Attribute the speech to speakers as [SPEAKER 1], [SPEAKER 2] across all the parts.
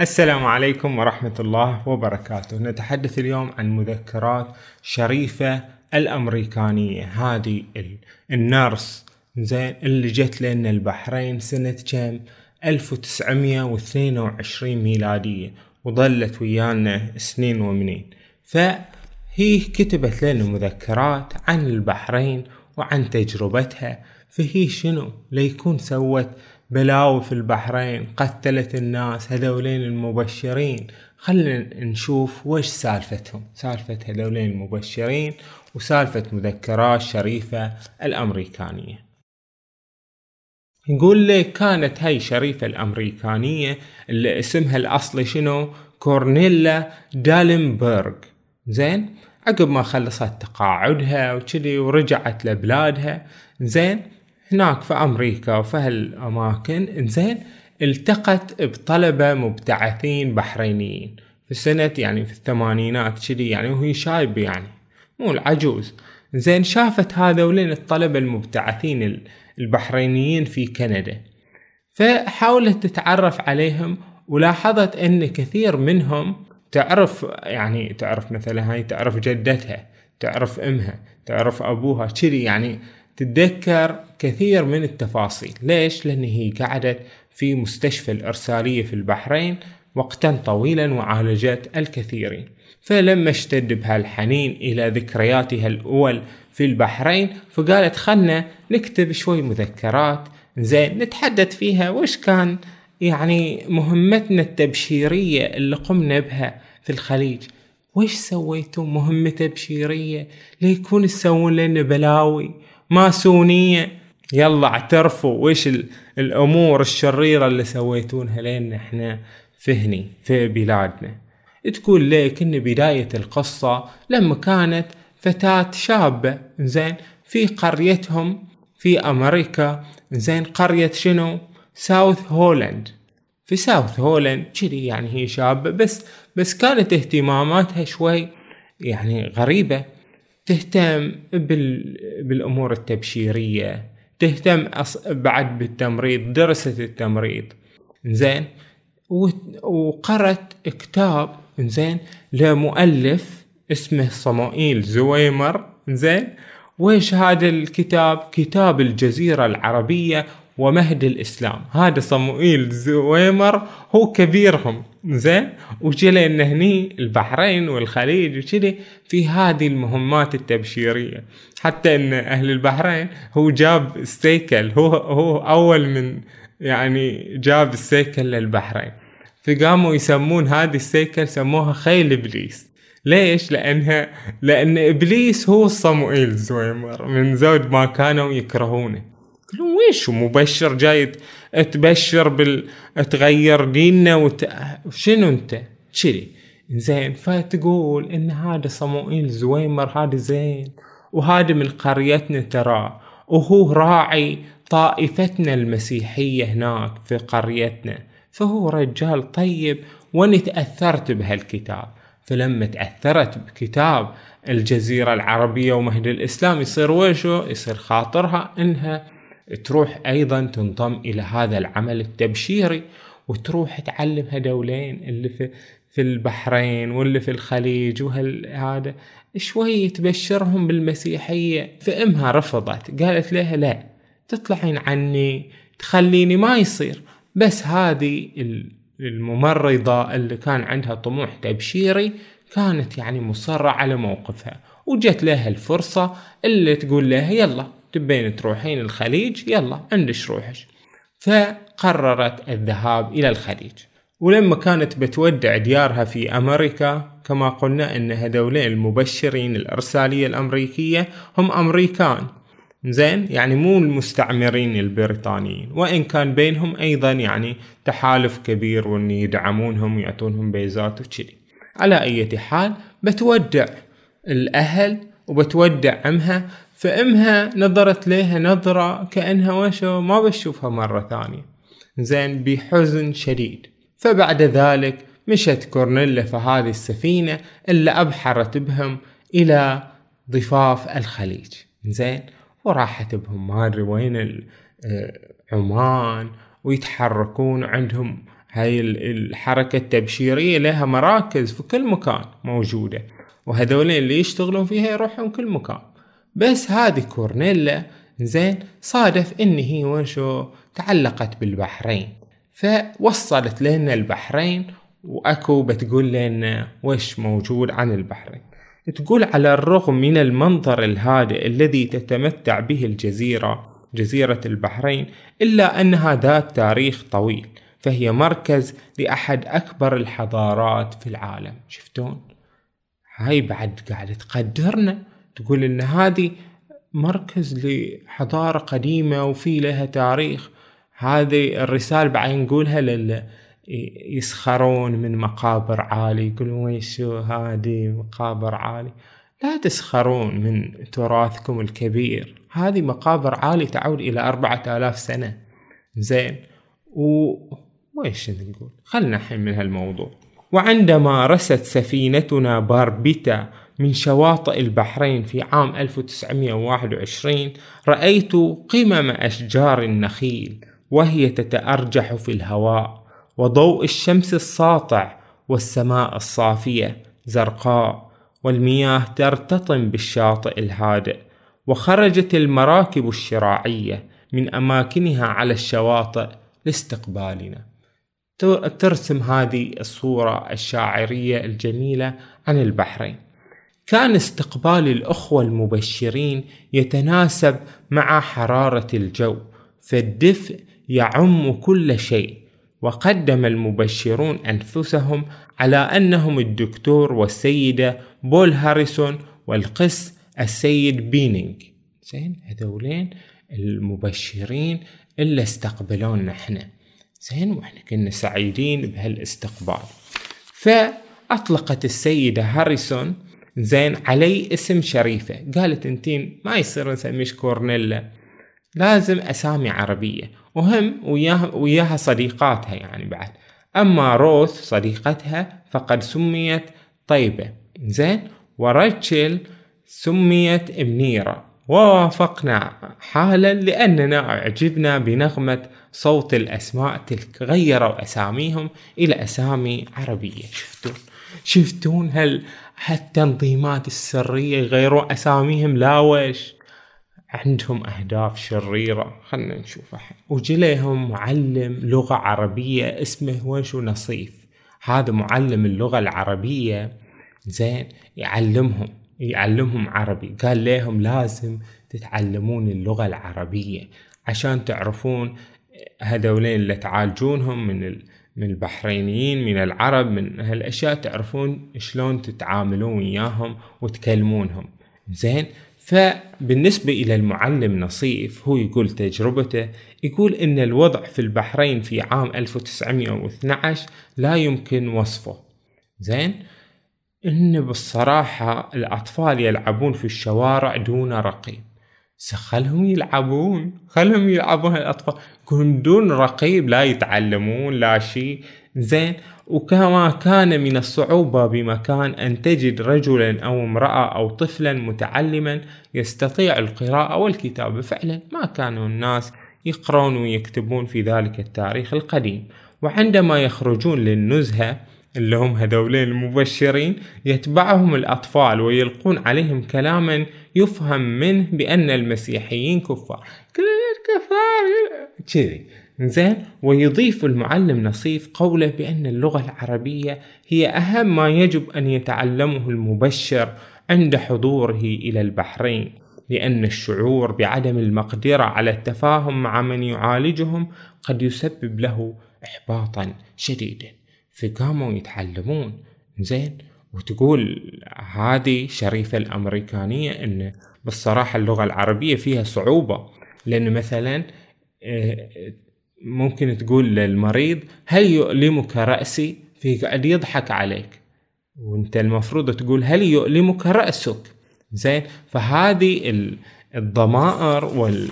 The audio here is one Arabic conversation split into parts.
[SPEAKER 1] السلام عليكم ورحمة الله وبركاته. نتحدث اليوم عن مذكرات شريفة الأمريكانية. هذه النرس زين اللي جت لنا البحرين سنة كم؟ 1922 ميلادية وظلت ويانا سنين ومنين. فهي كتبت لنا مذكرات عن البحرين وعن تجربتها. فهي شنو؟ ليكون سوت بلاوي في البحرين قتلت الناس هذولين المبشرين. خلينا نشوف وش سالفتهم. سالفة هذولين المبشرين وسالفة مذكرات شريفة الأمريكانية. يقول لي كانت هاي شريفة الأمريكانية اللي اسمها الأصلي شنو؟ كورنيلا دالنبرغ. زين؟ عقب ما خلصت تقاعدها وكذي ورجعت لبلادها. زين؟ هناك في أمريكا وفي هالأماكن إنزين التقت بطلبة مبتعثين بحرينيين. في سنة يعني في الثمانينات كذي يعني وهي شايبة يعني مو العجوز. زين شافت هذولين الطلبة المبتعثين البحرينيين في كندا. فحاولت تتعرف عليهم ولاحظت إن كثير منهم تعرف يعني تعرف مثلا هاي تعرف جدتها تعرف أمها تعرف أبوها كذي يعني تتذكر كثير من التفاصيل. ليش؟ لأن هي قعدت في مستشفى الإرسالية في البحرين وقتا طويلا وعالجت الكثيرين. فلما اشتد بها الحنين إلى ذكرياتها الأول في البحرين فقالت خلنا نكتب شوي مذكرات. زين نتحدث فيها وش كان يعني مهمتنا التبشيرية اللي قمنا بها في الخليج؟ وش سويتوا مهمة تبشيرية؟ ليكون تسوون لنا بلاوي؟ ماسونية يلا اعترفوا ويش الأمور الشريرة اللي سويتونها لنا إحنا فهني في بلادنا. تقول ليك إن بداية القصة لما كانت فتاة شابة زين في قريتهم في أمريكا زين قرية شنو؟ ساوث هولند. في ساوث هولند كذي يعني هي شابة بس بس كانت اهتماماتها شوي يعني غريبة. تهتم بال... بالأمور التبشيرية تهتم أص... بعد بالتمريض درست التمريض. زين و... وقرأت كتاب زين لمؤلف اسمه صموئيل زويمر. زين ويش هذا الكتاب؟ كتاب الجزيرة العربية ومهد الإسلام. هذا صموئيل زويمر هو كبيرهم. زين؟ وجي إن هني البحرين والخليج وكذي في هذه المهمات التبشيرية. حتى إن أهل البحرين هو جاب السيكل هو هو أول من يعني جاب السيكل للبحرين. فقاموا يسمون هذه السيكل سموها خيل إبليس. ليش؟ لأنها لأن إبليس هو صموئيل زويمر. من زود ما كانوا يكرهونه. يقولون ويش؟ مبشر جاي تبشر بال تغير ديننا وت... شنو انت؟ شري. زين فتقول إن هذا صموئيل زويمر هذا زين. وهذا من قريتنا ترى. وهو راعي طائفتنا المسيحية هناك في قريتنا. فهو رجال طيب وأنا تأثرت بهالكتاب. فلما تأثرت بكتاب الجزيرة العربية ومهد الإسلام يصير ويشو يصير خاطرها إنها تروح أيضا تنضم إلى هذا العمل التبشيري وتروح تعلم هدولين اللي في في البحرين واللي في الخليج وهذا شوي تبشرهم بالمسيحية. فإمها رفضت قالت لها لا تطلعين عني تخليني ما يصير. بس هذه الممرضة اللي كان عندها طموح تبشيري كانت يعني مصرة على موقفها وجت لها الفرصة اللي تقول لها يلا. تبين تروحين الخليج يلا عندش روحش فقررت الذهاب إلى الخليج. ولما كانت بتودع ديارها في أمريكا كما قلنا أن هذولين المبشرين الإرسالية الأمريكية هم أمريكان. زين؟ يعني مو المستعمرين البريطانيين. وإن كان بينهم أيضا يعني تحالف كبير وأن يدعمونهم ويعطونهم بيزات وكذي. على أي حال بتودع الأهل وبتودع عمها فإمها نظرت لها نظرة كأنها وشو ما بشوفها مرة ثانية. زين بحزن شديد. فبعد ذلك مشت كورنيلا في هذه السفينة اللي أبحرت بهم إلى ضفاف الخليج. زين وراحت بهم ما أدري وين آه، عمان ويتحركون عندهم هاي الحركة التبشيرية لها مراكز في كل مكان موجودة. وهذول اللي يشتغلون فيها يروحون كل مكان. بس هذه كورنيلا زين صادف ان هي وشو تعلقت بالبحرين. فوصلت لنا البحرين وأكو بتقول لنا وش موجود عن البحرين. تقول على الرغم من المنظر الهادئ الذي تتمتع به الجزيرة جزيرة البحرين إلا أنها ذات تاريخ طويل فهي مركز لأحد أكبر الحضارات في العالم. شفتون؟ هاي بعد قاعدة تقدرنا. تقول إن هذه مركز لحضارة قديمة وفي لها تاريخ. هذه الرسالة بعد نقولها لل يسخرون من مقابر عالي يقولون ويش هذه مقابر عالي؟ لا تسخرون من تراثكم الكبير. هذه مقابر عالي تعود إلى أربعة آلاف سنة. زين. و ويش نقول؟ خلنا الحين من هالموضوع. وعندما رست سفينتنا باربيتا من شواطئ البحرين في عام 1921 رأيت قمم أشجار النخيل وهي تتأرجح في الهواء وضوء الشمس الساطع والسماء الصافية زرقاء والمياه ترتطم بالشاطئ الهادئ وخرجت المراكب الشراعية من أماكنها على الشواطئ لاستقبالنا. ترسم هذه الصورة الشاعرية الجميلة عن البحرين. كان استقبال الأخوة المبشرين يتناسب مع حرارة الجو فالدفء يعم كل شيء وقدم المبشرون أنفسهم على أنهم الدكتور والسيدة بول هاريسون والقس السيد بينينج زين هذولين المبشرين اللي استقبلونا إحنا زين وإحنا كنا سعيدين بهالاستقبال. فأطلقت السيدة هاريسون زين علي اسم شريفة. قالت انتين ما يصير نسميش كورنيلا. لازم أسامي عربية. وهم وياها, وياها صديقاتها يعني بعد. أما روث صديقتها فقد سميت طيبة. زين؟ وريتشل سميت منيرة. ووافقنا حالا لأننا أعجبنا بنغمة صوت الأسماء تلك. غيروا أساميهم إلى أسامي عربية. شفتون؟ شفتون هل هالتنظيمات السرية يغيروا أساميهم لا وش عندهم أهداف شريرة. خلنا نشوف الحين وجليهم معلم لغة عربية اسمه وش نصيف هذا معلم اللغة العربية. زين يعلمهم يعلمهم عربي. قال لهم لازم تتعلمون اللغة العربية عشان تعرفون هذولين اللي تعالجونهم من من البحرينيين من العرب من هالأشياء تعرفون شلون تتعاملون وياهم وتكلمونهم. زين فبالنسبة إلى المعلم نصيف هو يقول تجربته يقول إن الوضع في البحرين في عام 1912 لا يمكن وصفه. زين إن بالصراحة الأطفال يلعبون في الشوارع دون رقيب. خلهم يلعبون خلهم يلعبون الأطفال. يكون دون رقيب لا يتعلمون لا شيء. زين. وكما كان من الصعوبة بمكان أن تجد رجلا أو امرأة أو طفلا متعلما يستطيع القراءة والكتابة. فعلا ما كانوا الناس يقرون ويكتبون في ذلك التاريخ القديم. وعندما يخرجون للنزهة اللي هم هذولين المبشرين يتبعهم الأطفال ويلقون عليهم كلاما يفهم منه بأن المسيحيين كفار. كفار. كذي. زين. ويضيف المعلم نصيف قوله بأن اللغة العربية هي أهم ما يجب أن يتعلمه المبشر عند حضوره إلى البحرين. لأن الشعور بعدم المقدرة على التفاهم مع من يعالجهم قد يسبب له إحباطا شديدا. فقاموا يتعلمون. زين؟ وتقول هذه شريفة الأمريكانية أن بالصراحة اللغة العربية فيها صعوبة. لأن مثلا آه، ممكن تقول للمريض هل يؤلمك رأسي؟ في قاعد يضحك عليك. وأنت المفروض تقول هل يؤلمك رأسك؟ زين؟ فهذه الضمائر وال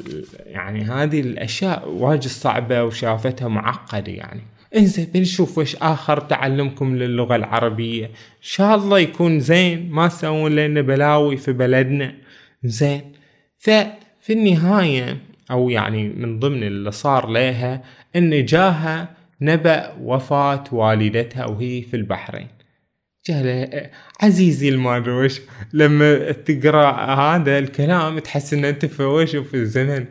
[SPEAKER 1] يعني هذه الأشياء واجد صعبة وشافتها معقدة يعني. إنزين بنشوف وش آخر تعلمكم للغة العربية. إن شاء الله يكون زين ما تسوون لنا بلاوي في بلدنا. زين. ففي النهاية أو يعني من ضمن اللي صار لها إن جاها نبأ وفاة والدتها وهي في البحرين. عزيزي المادروش لما تقرأ هذا الكلام تحس إن أنت في وش في الزمن.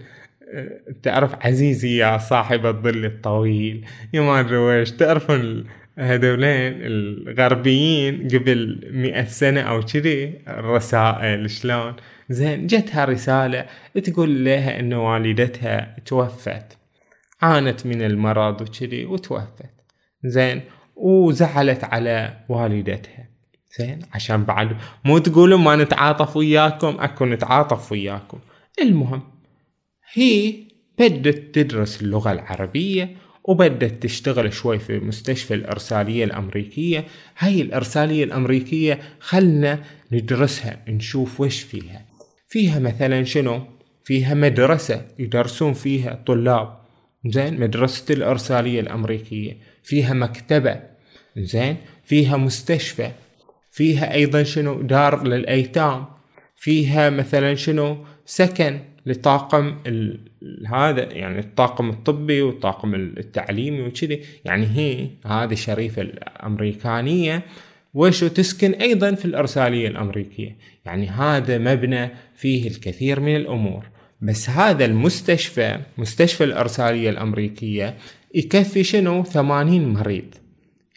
[SPEAKER 1] تعرف عزيزي يا صاحب الظل الطويل يا ما أدري ويش. تعرفون هذولين الغربيين قبل مئة سنة أو كذي الرسائل شلون؟ زين جتها رسالة تقول لها إن والدتها توفت. عانت من المرض وكذي وتوفت. زين وزعلت على والدتها. زين عشان بعد مو تقولوا ما نتعاطف وياكم أكو نتعاطف وياكم. المهم هي بدت تدرس اللغة العربية وبدت تشتغل شوي في مستشفى الإرسالية الأمريكية. هاي الإرسالية الأمريكية خلنا ندرسها نشوف وش فيها. فيها مثلا شنو؟ فيها مدرسة يدرسون فيها طلاب. زين مدرسة الإرسالية الأمريكية. فيها مكتبة. زين فيها مستشفى. فيها أيضا شنو؟ دار للأيتام. فيها مثلا شنو؟ سكن. لطاقم هذا يعني الطاقم الطبي والطاقم التعليمي وكذي. يعني هي هذه الشريفة الأمريكانية. وشو تسكن أيضا في الإرسالية الأمريكية. يعني هذا مبنى فيه الكثير من الأمور. بس هذا المستشفى مستشفى الإرسالية الأمريكية يكفي شنو؟ ثمانين مريض.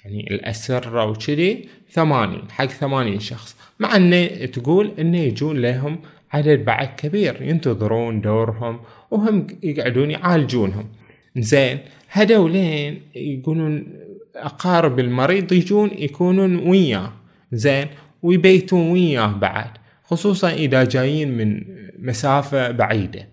[SPEAKER 1] يعني الأسرة وكذي ثمانين حق ثمانين شخص. مع أنه تقول أنه يجون لهم عدد بعد كبير ينتظرون دورهم وهم يقعدون يعالجونهم. زين هذولين يقولون أقارب المريض يجون يكونون وياه. زين ويبيتون وياه بعد خصوصا إذا جايين من مسافة بعيدة.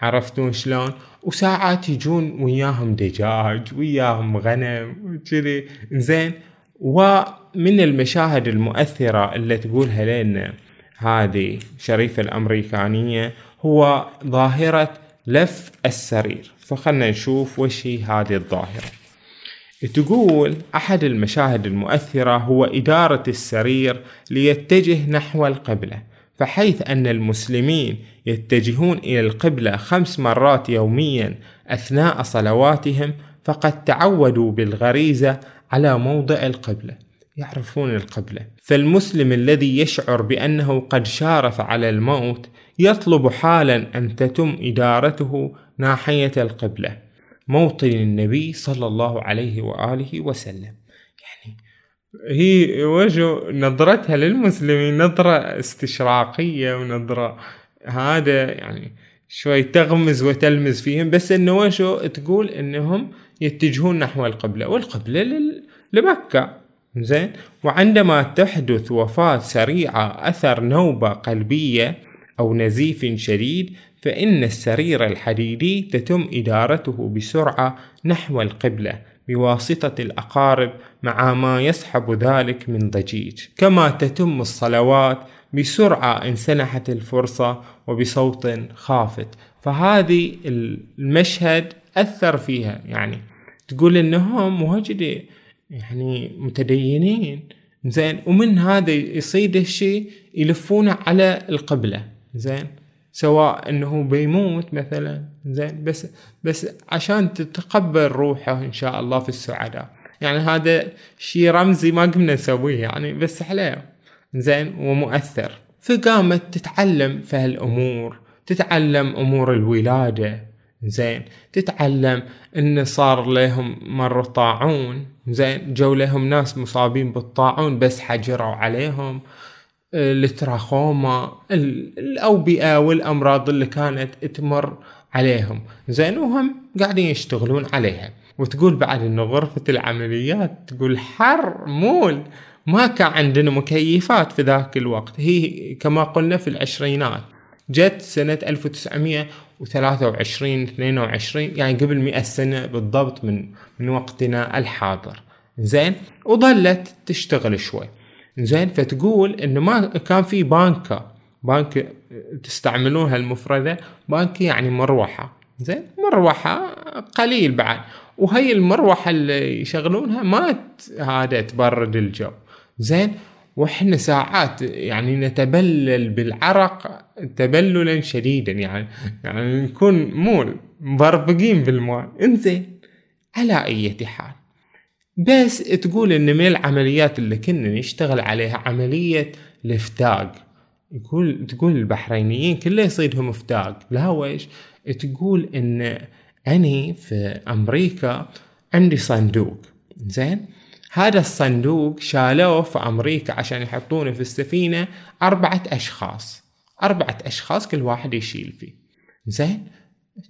[SPEAKER 1] عرفتون شلون؟ وساعات يجون وياهم دجاج وياهم غنم وكذي. زين ومن المشاهد المؤثرة اللي تقولها لنا هذه شريفة الأمريكانية هو ظاهرة لف السرير. فخلنا نشوف وش هي هذه الظاهرة. تقول أحد المشاهد المؤثرة هو إدارة السرير ليتجه نحو القبلة فحيث أن المسلمين يتجهون إلى القبلة خمس مرات يوميا أثناء صلواتهم فقد تعودوا بالغريزة على موضع القبلة. يعرفون القبلة فالمسلم الذي يشعر بأنه قد شارف على الموت يطلب حالا أن تتم إدارته ناحية القبلة. موطن النبي صلى الله عليه وآله وسلم. يعني هي وجه نظرتها للمسلمين نظرة استشراقية ونظرة هذا يعني شوي تغمز وتلمز فيهم بس إنه وشو تقول إنهم يتجهون نحو القبلة والقبلة لمكة. زين. وعندما تحدث وفاة سريعة أثر نوبة قلبية أو نزيف شديد فإن السرير الحديدي تتم إدارته بسرعة نحو القبلة بواسطة الأقارب مع ما يسحب ذلك من ضجيج. كما تتم الصلوات بسرعة إن سنحت الفرصة وبصوت خافت. فهذه المشهد أثر فيها. يعني تقول إنهم واجد يعني متدينين. زين ومن هذا يصيد الشيء يلفونه على القبلة. زين سواء إنه بيموت مثلا. زين بس بس عشان تتقبل روحه إن شاء الله في السعداء. يعني هذا شيء رمزي ما قمنا نسويه يعني بس حليه زين ومؤثر. فقامت تتعلم في هالامور تتعلم أمور الولادة. زين. تتعلم إن صار لهم مرة طاعون. زين جو لهم ناس مصابين بالطاعون بس حجروا عليهم. التراخوما الأوبئة والأمراض اللي كانت تمر عليهم. زين وهم قاعدين يشتغلون عليها. وتقول بعد إنه غرفة العمليات تقول حر مول. ما كان عندنا مكيفات في ذاك الوقت. هي كما قلنا في العشرينات. جت سنة 1923 22 يعني قبل 100 سنة بالضبط من من وقتنا الحاضر. زين؟ وظلت تشتغل شوي. زين؟ فتقول انه ما كان في بانكا. بانك تستعملونها المفردة. بانك يعني مروحة. زين؟ مروحة قليل بعد. وهي المروحة اللي يشغلونها ما هذا تبرد الجو. زين؟ وإحنا ساعات يعني نتبلل بالعرق تبللا شديدا يعني يعني نكون مو مبربقين بالماء. إنزين على أي حال. بس تقول إن من العمليات اللي كنا نشتغل عليها عملية الإفتاق. يقول تقول البحرينيين كله يصيدهم إفتاق. لا ويش تقول إن اني في أمريكا عندي صندوق. زين هذا الصندوق شالوه في أمريكا عشان يحطونه في السفينة أربعة أشخاص. أربعة أشخاص كل واحد يشيل فيه. زين؟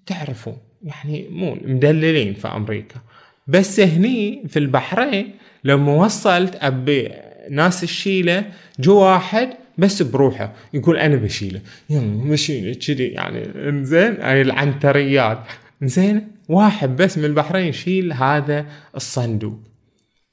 [SPEAKER 1] تعرفوا يعني مو مدللين في أمريكا. بس هني في البحرين لما وصلت أبي ناس الشيله جو واحد بس بروحه يقول أنا بشيله. يلا بشيله كذي يعني انزين هاي العنتريات. زين؟ واحد بس من البحرين يشيل هذا الصندوق.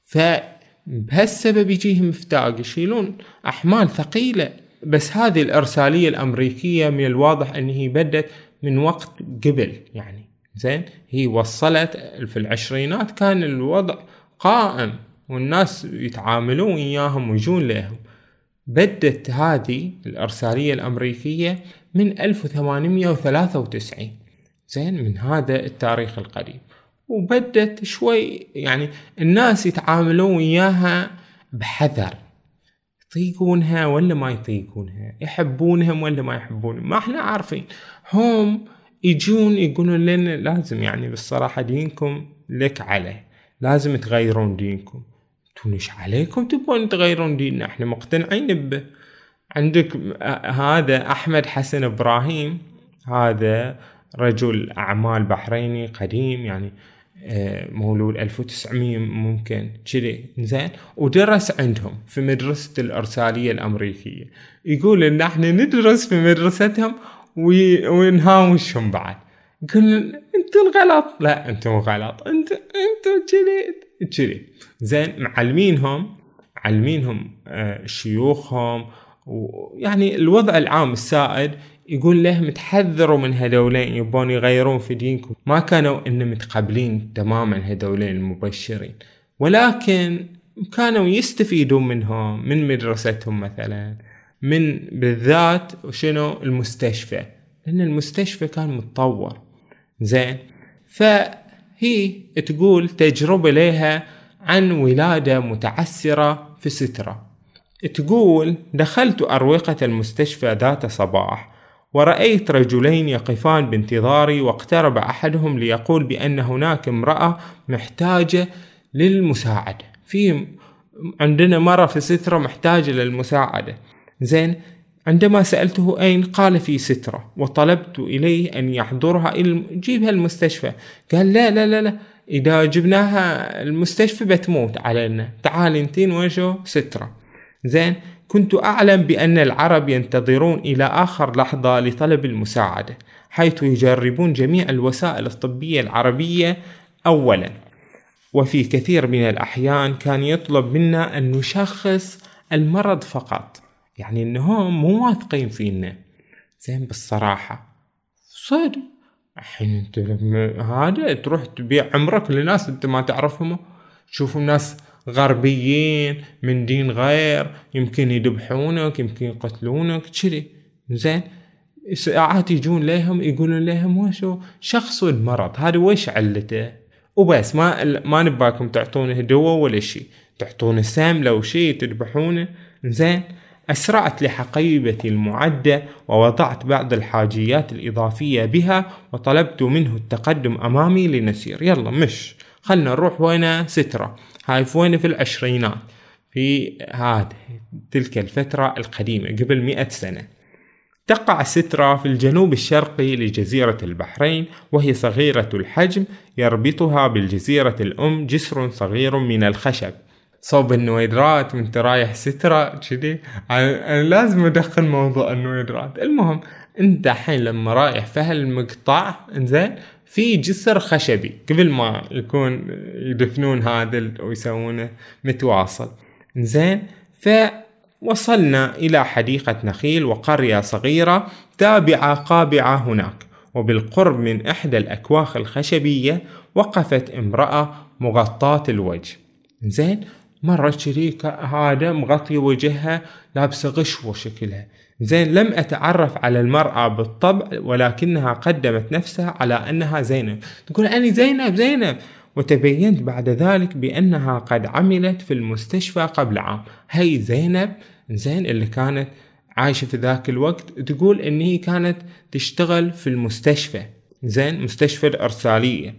[SPEAKER 1] فبهالسبب يجيهم افتاق يشيلون أحمال ثقيلة. بس هذه الإرسالية الأمريكية من الواضح إن هي بدت من وقت قبل يعني زين هي وصلت في العشرينات كان الوضع قائم والناس يتعاملون وياهم ويجون لهم. بدت هذه الإرسالية الأمريكية من 1893 زين من هذا التاريخ القديم. وبدت شوي يعني الناس يتعاملون وياها بحذر. يطيقونها ولا ما يطيقونها؟ يحبونهم ولا ما يحبونهم؟ ما إحنا عارفين. هم يجون يقولون لنا لازم يعني بالصراحة دينكم لك عليه. لازم تغيرون دينكم. إيش عليكم تبون تغيرون ديننا؟ إحنا مقتنعين به عندك هذا أحمد حسن إبراهيم هذا رجل أعمال بحريني قديم يعني مولود 1900 ممكن. كذي زين؟ ودرس عندهم في مدرسة الإرسالية الأمريكية. يقول إن إحنا ندرس في مدرستهم ونهاوشهم بعد. قلنا أنتوا الغلط. لا أنتوا غلط. انت أنتوا كذي كذي. زين معلمينهم معلمينهم آه شيوخهم ويعني الوضع العام السائد يقول لهم تحذروا من هذولين يبون يغيرون في دينكم. ما كانوا إن متقبلين تماما هذولين المبشرين. ولكن كانوا يستفيدون منهم من مدرستهم مثلا من بالذات شنو المستشفى. لأن المستشفى كان متطور. زين؟ فهي تقول تجربة لها عن ولادة متعسرة في سترة. تقول دخلت أروقة المستشفى ذات صباح ورأيت رجلين يقفان بانتظاري واقترب أحدهم ليقول بأن هناك امرأة محتاجة للمساعدة. في عندنا مرة في سترة محتاجة للمساعدة. زين عندما سألته أين؟ قال في سترة. وطلبت إليه أن يحضرها إلى جيبها المستشفى. قال لا لا لا لا. إذا جبناها المستشفى بتموت علينا. تعال انتين وشو سترة. زين كنت أعلم بأن العرب ينتظرون إلى آخر لحظة لطلب المساعدة حيث يجربون جميع الوسائل الطبية العربية أولا. وفي كثير من الأحيان كان يطلب منا أن نشخص المرض فقط يعني إنهم مو واثقين فينا. زين بالصراحة. صدق. الحين أنت هذا تروح تبيع عمرك لناس أنت ما تعرفهم؟ تشوفهم ناس غربيين من دين غير يمكن يذبحونك يمكن يقتلونك كذي. زين؟ ساعات يجون لهم يقولون لهم وشو؟ شخصوا المرض. هذا وش علته؟ وبس ما ما نباكم تعطونه دواء ولا شيء تعطونه سام لو شيء تذبحونه. زين؟ أسرعت لحقيبتي المعدة ووضعت بعض الحاجيات الإضافية بها وطلبت منه التقدم أمامي لنسير. يلا مش خلنا نروح وين سترة. هاي في وين في العشرينات؟ في هذه تلك الفترة القديمة قبل مئة سنة. تقع سترة في الجنوب الشرقي لجزيرة البحرين وهي صغيرة الحجم يربطها بالجزيرة الأم جسر صغير من الخشب. صوب النويدرات وانت رايح سترة كذي. أنا لازم أدخل موضوع النويدرات. المهم انت الحين لما رايح في هالمقطع إنزين. في جسر خشبي قبل ما يكون يدفنون هذا ويسوونه متواصل. زين فوصلنا إلى حديقة نخيل وقرية صغيرة تابعة قابعة هناك. وبالقرب من إحدى الأكواخ الخشبية وقفت امرأة مغطاة الوجه. زين مرة شريكة هذا مغطية وجهها لابسة غشوة شكلها. زين لم أتعرف على المرأة بالطبع ولكنها قدمت نفسها على أنها زينب. تقول أنا زينب زينب. وتبينت بعد ذلك بأنها قد عملت في المستشفى قبل عام. هي زينب زين اللي كانت عايشة في ذاك الوقت تقول ان هي كانت تشتغل في المستشفى. زين مستشفى الارسالية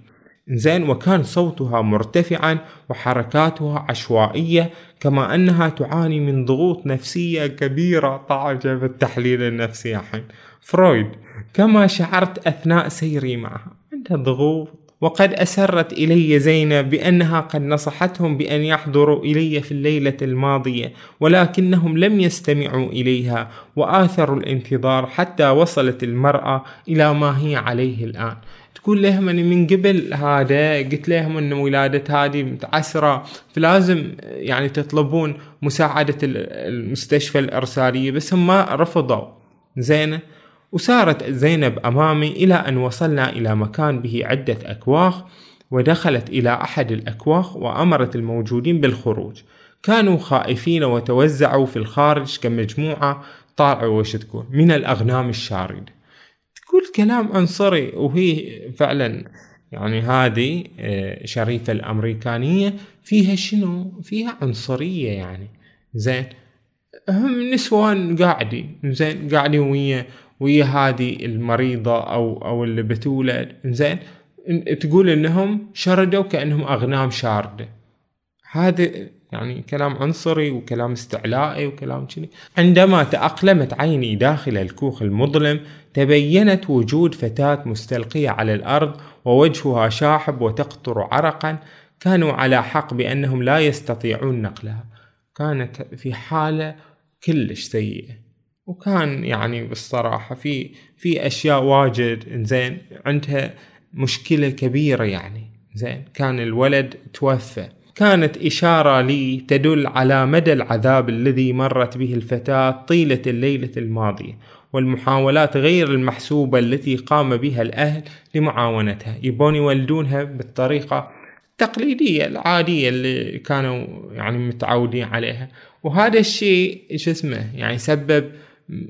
[SPEAKER 1] زين وكان صوتها مرتفعا وحركاتها عشوائية كما أنها تعاني من ضغوط نفسية كبيرة. طاعجة بالتحليل النفسي الحين. فرويد كما شعرت أثناء سيري معها عندها ضغوط وقد أسرت إلي زينب بأنها قد نصحتهم بأن يحضروا إلي في الليلة الماضية ولكنهم لم يستمعوا إليها وآثروا الانتظار حتى وصلت المرأة إلى ما هي عليه الآن. تقول لهم أني من قبل هذا قلت لهم أن ولادة هذه متعسرة فلازم يعني تطلبون مساعدة المستشفى الإرسالية. بس هم رفضوا. زينة وسارت زينب أمامي إلى أن وصلنا إلى مكان به عدة أكواخ ودخلت إلى أحد الأكواخ وأمرت الموجودين بالخروج. كانوا خائفين وتوزعوا في الخارج كمجموعة طالعوا وش تقول من الأغنام الشاردة. تقول كلام عنصري وهي فعلا يعني هذه آه، شريفة الأمريكانية فيها شنو؟ فيها عنصرية يعني. زين هم نسوان قاعدين زين قاعدين ويا ويا هذه المريضة أو أو اللي بتولد. زين تقول إنهم شردوا كأنهم أغنام شاردة. هذا يعني كلام عنصري وكلام استعلائي وكلام كذي. عندما تأقلمت عيني داخل الكوخ المظلم تبينت وجود فتاة مستلقية على الأرض ووجهها شاحب وتقطر عرقا كانوا على حق بأنهم لا يستطيعون نقلها. كانت في حالة كلش سيئة. وكان يعني بالصراحة في في أشياء واجد إنزين عندها مشكلة كبيرة يعني زين كان الولد توفى. كانت إشارة لي تدل على مدى العذاب الذي مرت به الفتاة طيلة الليلة الماضية والمحاولات غير المحسوبة التي قام بها الأهل لمعاونتها. يبون يولدونها بالطريقة التقليدية العادية اللي كانوا يعني متعودين عليها. وهذا الشيء شو اسمه يعني سبب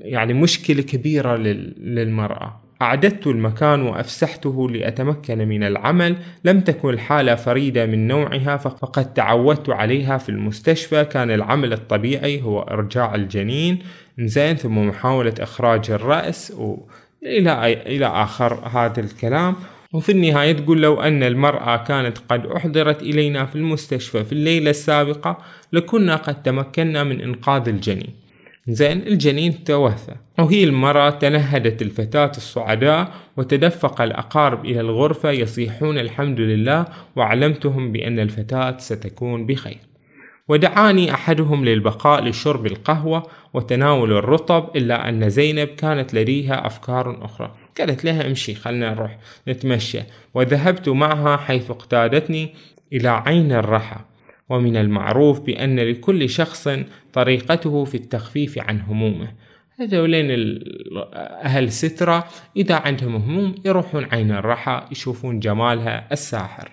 [SPEAKER 1] يعني مشكلة كبيرة للمرأة. أعددت المكان وأفسحته لأتمكن من العمل. لم تكن الحالة فريدة من نوعها فقد تعودت عليها في المستشفى. كان العمل الطبيعي هو إرجاع الجنين. زين ثم محاولة إخراج الرأس. إلى إلى آخر هذا الكلام. وفي النهاية تقول لو أن المرأة كانت قد أحضرت إلينا في المستشفى في الليلة السابقة لكنا قد تمكنا من إنقاذ الجنين. زين الجنين توفى. وهي المرأة تنهدت الفتاة الصعداء وتدفق الأقارب إلى الغرفة يصيحون الحمد لله وعلمتهم بأن الفتاة ستكون بخير. ودعاني أحدهم للبقاء لشرب القهوة وتناول الرطب إلا أن زينب كانت لديها أفكار أخرى. قالت لها امشي خلنا نروح نتمشى. وذهبت معها حيث اقتادتني إلى عين الرحى. ومن المعروف بأن لكل شخص طريقته في التخفيف عن همومه. هذولين أهل سترة إذا عندهم هموم يروحون عين الرحى يشوفون جمالها الساحر.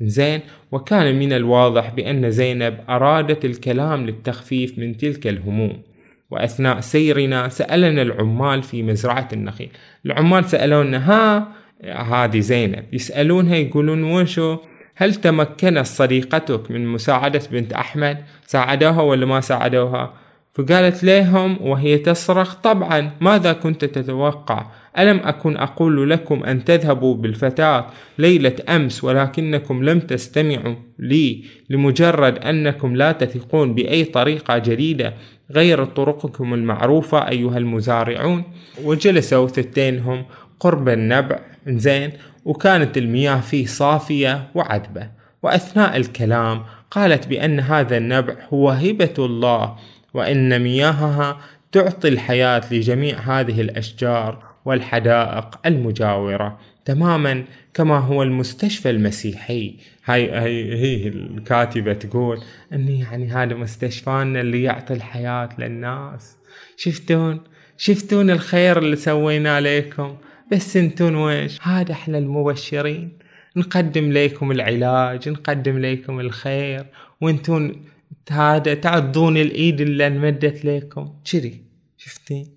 [SPEAKER 1] زين وكان من الواضح بأن زينب أرادت الكلام للتخفيف من تلك الهموم. وأثناء سيرنا سألنا العمال في مزرعة النخيل. العمال سألونا ها هذه زينب. يسألونها يقولون وشو؟ هل تمكنت صديقتك من مساعدة بنت أحمد؟ ساعدوها ولا ما ساعدوها؟ فقالت لهم وهي تصرخ طبعا ماذا كنت تتوقع؟ ألم أكن أقول لكم أن تذهبوا بالفتاة ليلة أمس ولكنكم لم تستمعوا لي لمجرد أنكم لا تثقون بأي طريقة جديدة غير طرقكم المعروفة أيها المزارعون؟ وجلسوا ثتينهم قرب النبع زين وكانت المياه فيه صافية وعذبة. وأثناء الكلام قالت بأن هذا النبع هو هبة الله وأن مياهها تعطي الحياة لجميع هذه الأشجار والحدائق المجاورة تماما كما هو المستشفى المسيحي. هاي هي, هي الكاتبة تقول اني يعني هذا مستشفانا اللي يعطي الحياة للناس. شفتون؟ شفتون الخير اللي سويناه لكم؟ بس انتون ويش؟ هذا إحنا المبشرين. نقدم لكم العلاج نقدم لكم الخير. وانتون هذا تعضون الإيد اللي انمدت لكم كذي شفتين؟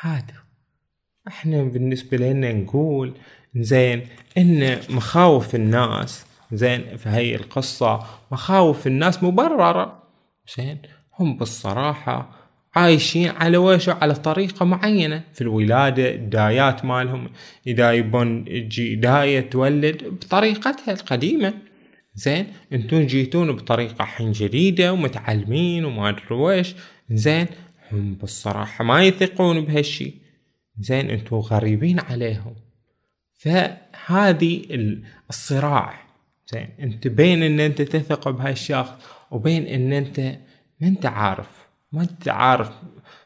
[SPEAKER 1] هذا. إحنا بالنسبة لنا نقول زين إن مخاوف الناس زين فهي القصة مخاوف الناس مبررة. زين هم بالصراحة عايشين على وشو على طريقة معينة. في الولادة الدايات مالهم إذا يبون تجي داية تولد بطريقتها القديمة. زين انتون جيتون بطريقة حين جديدة ومتعلمين وما أدري ويش زين هم بالصراحة ما يثقون بهالشي. زين انتو غريبين عليهم. فهذه الصراع. زين انت بين إن أنت تثق بهالشخص وبين إن أنت ما أنت عارف. ما أنت عارف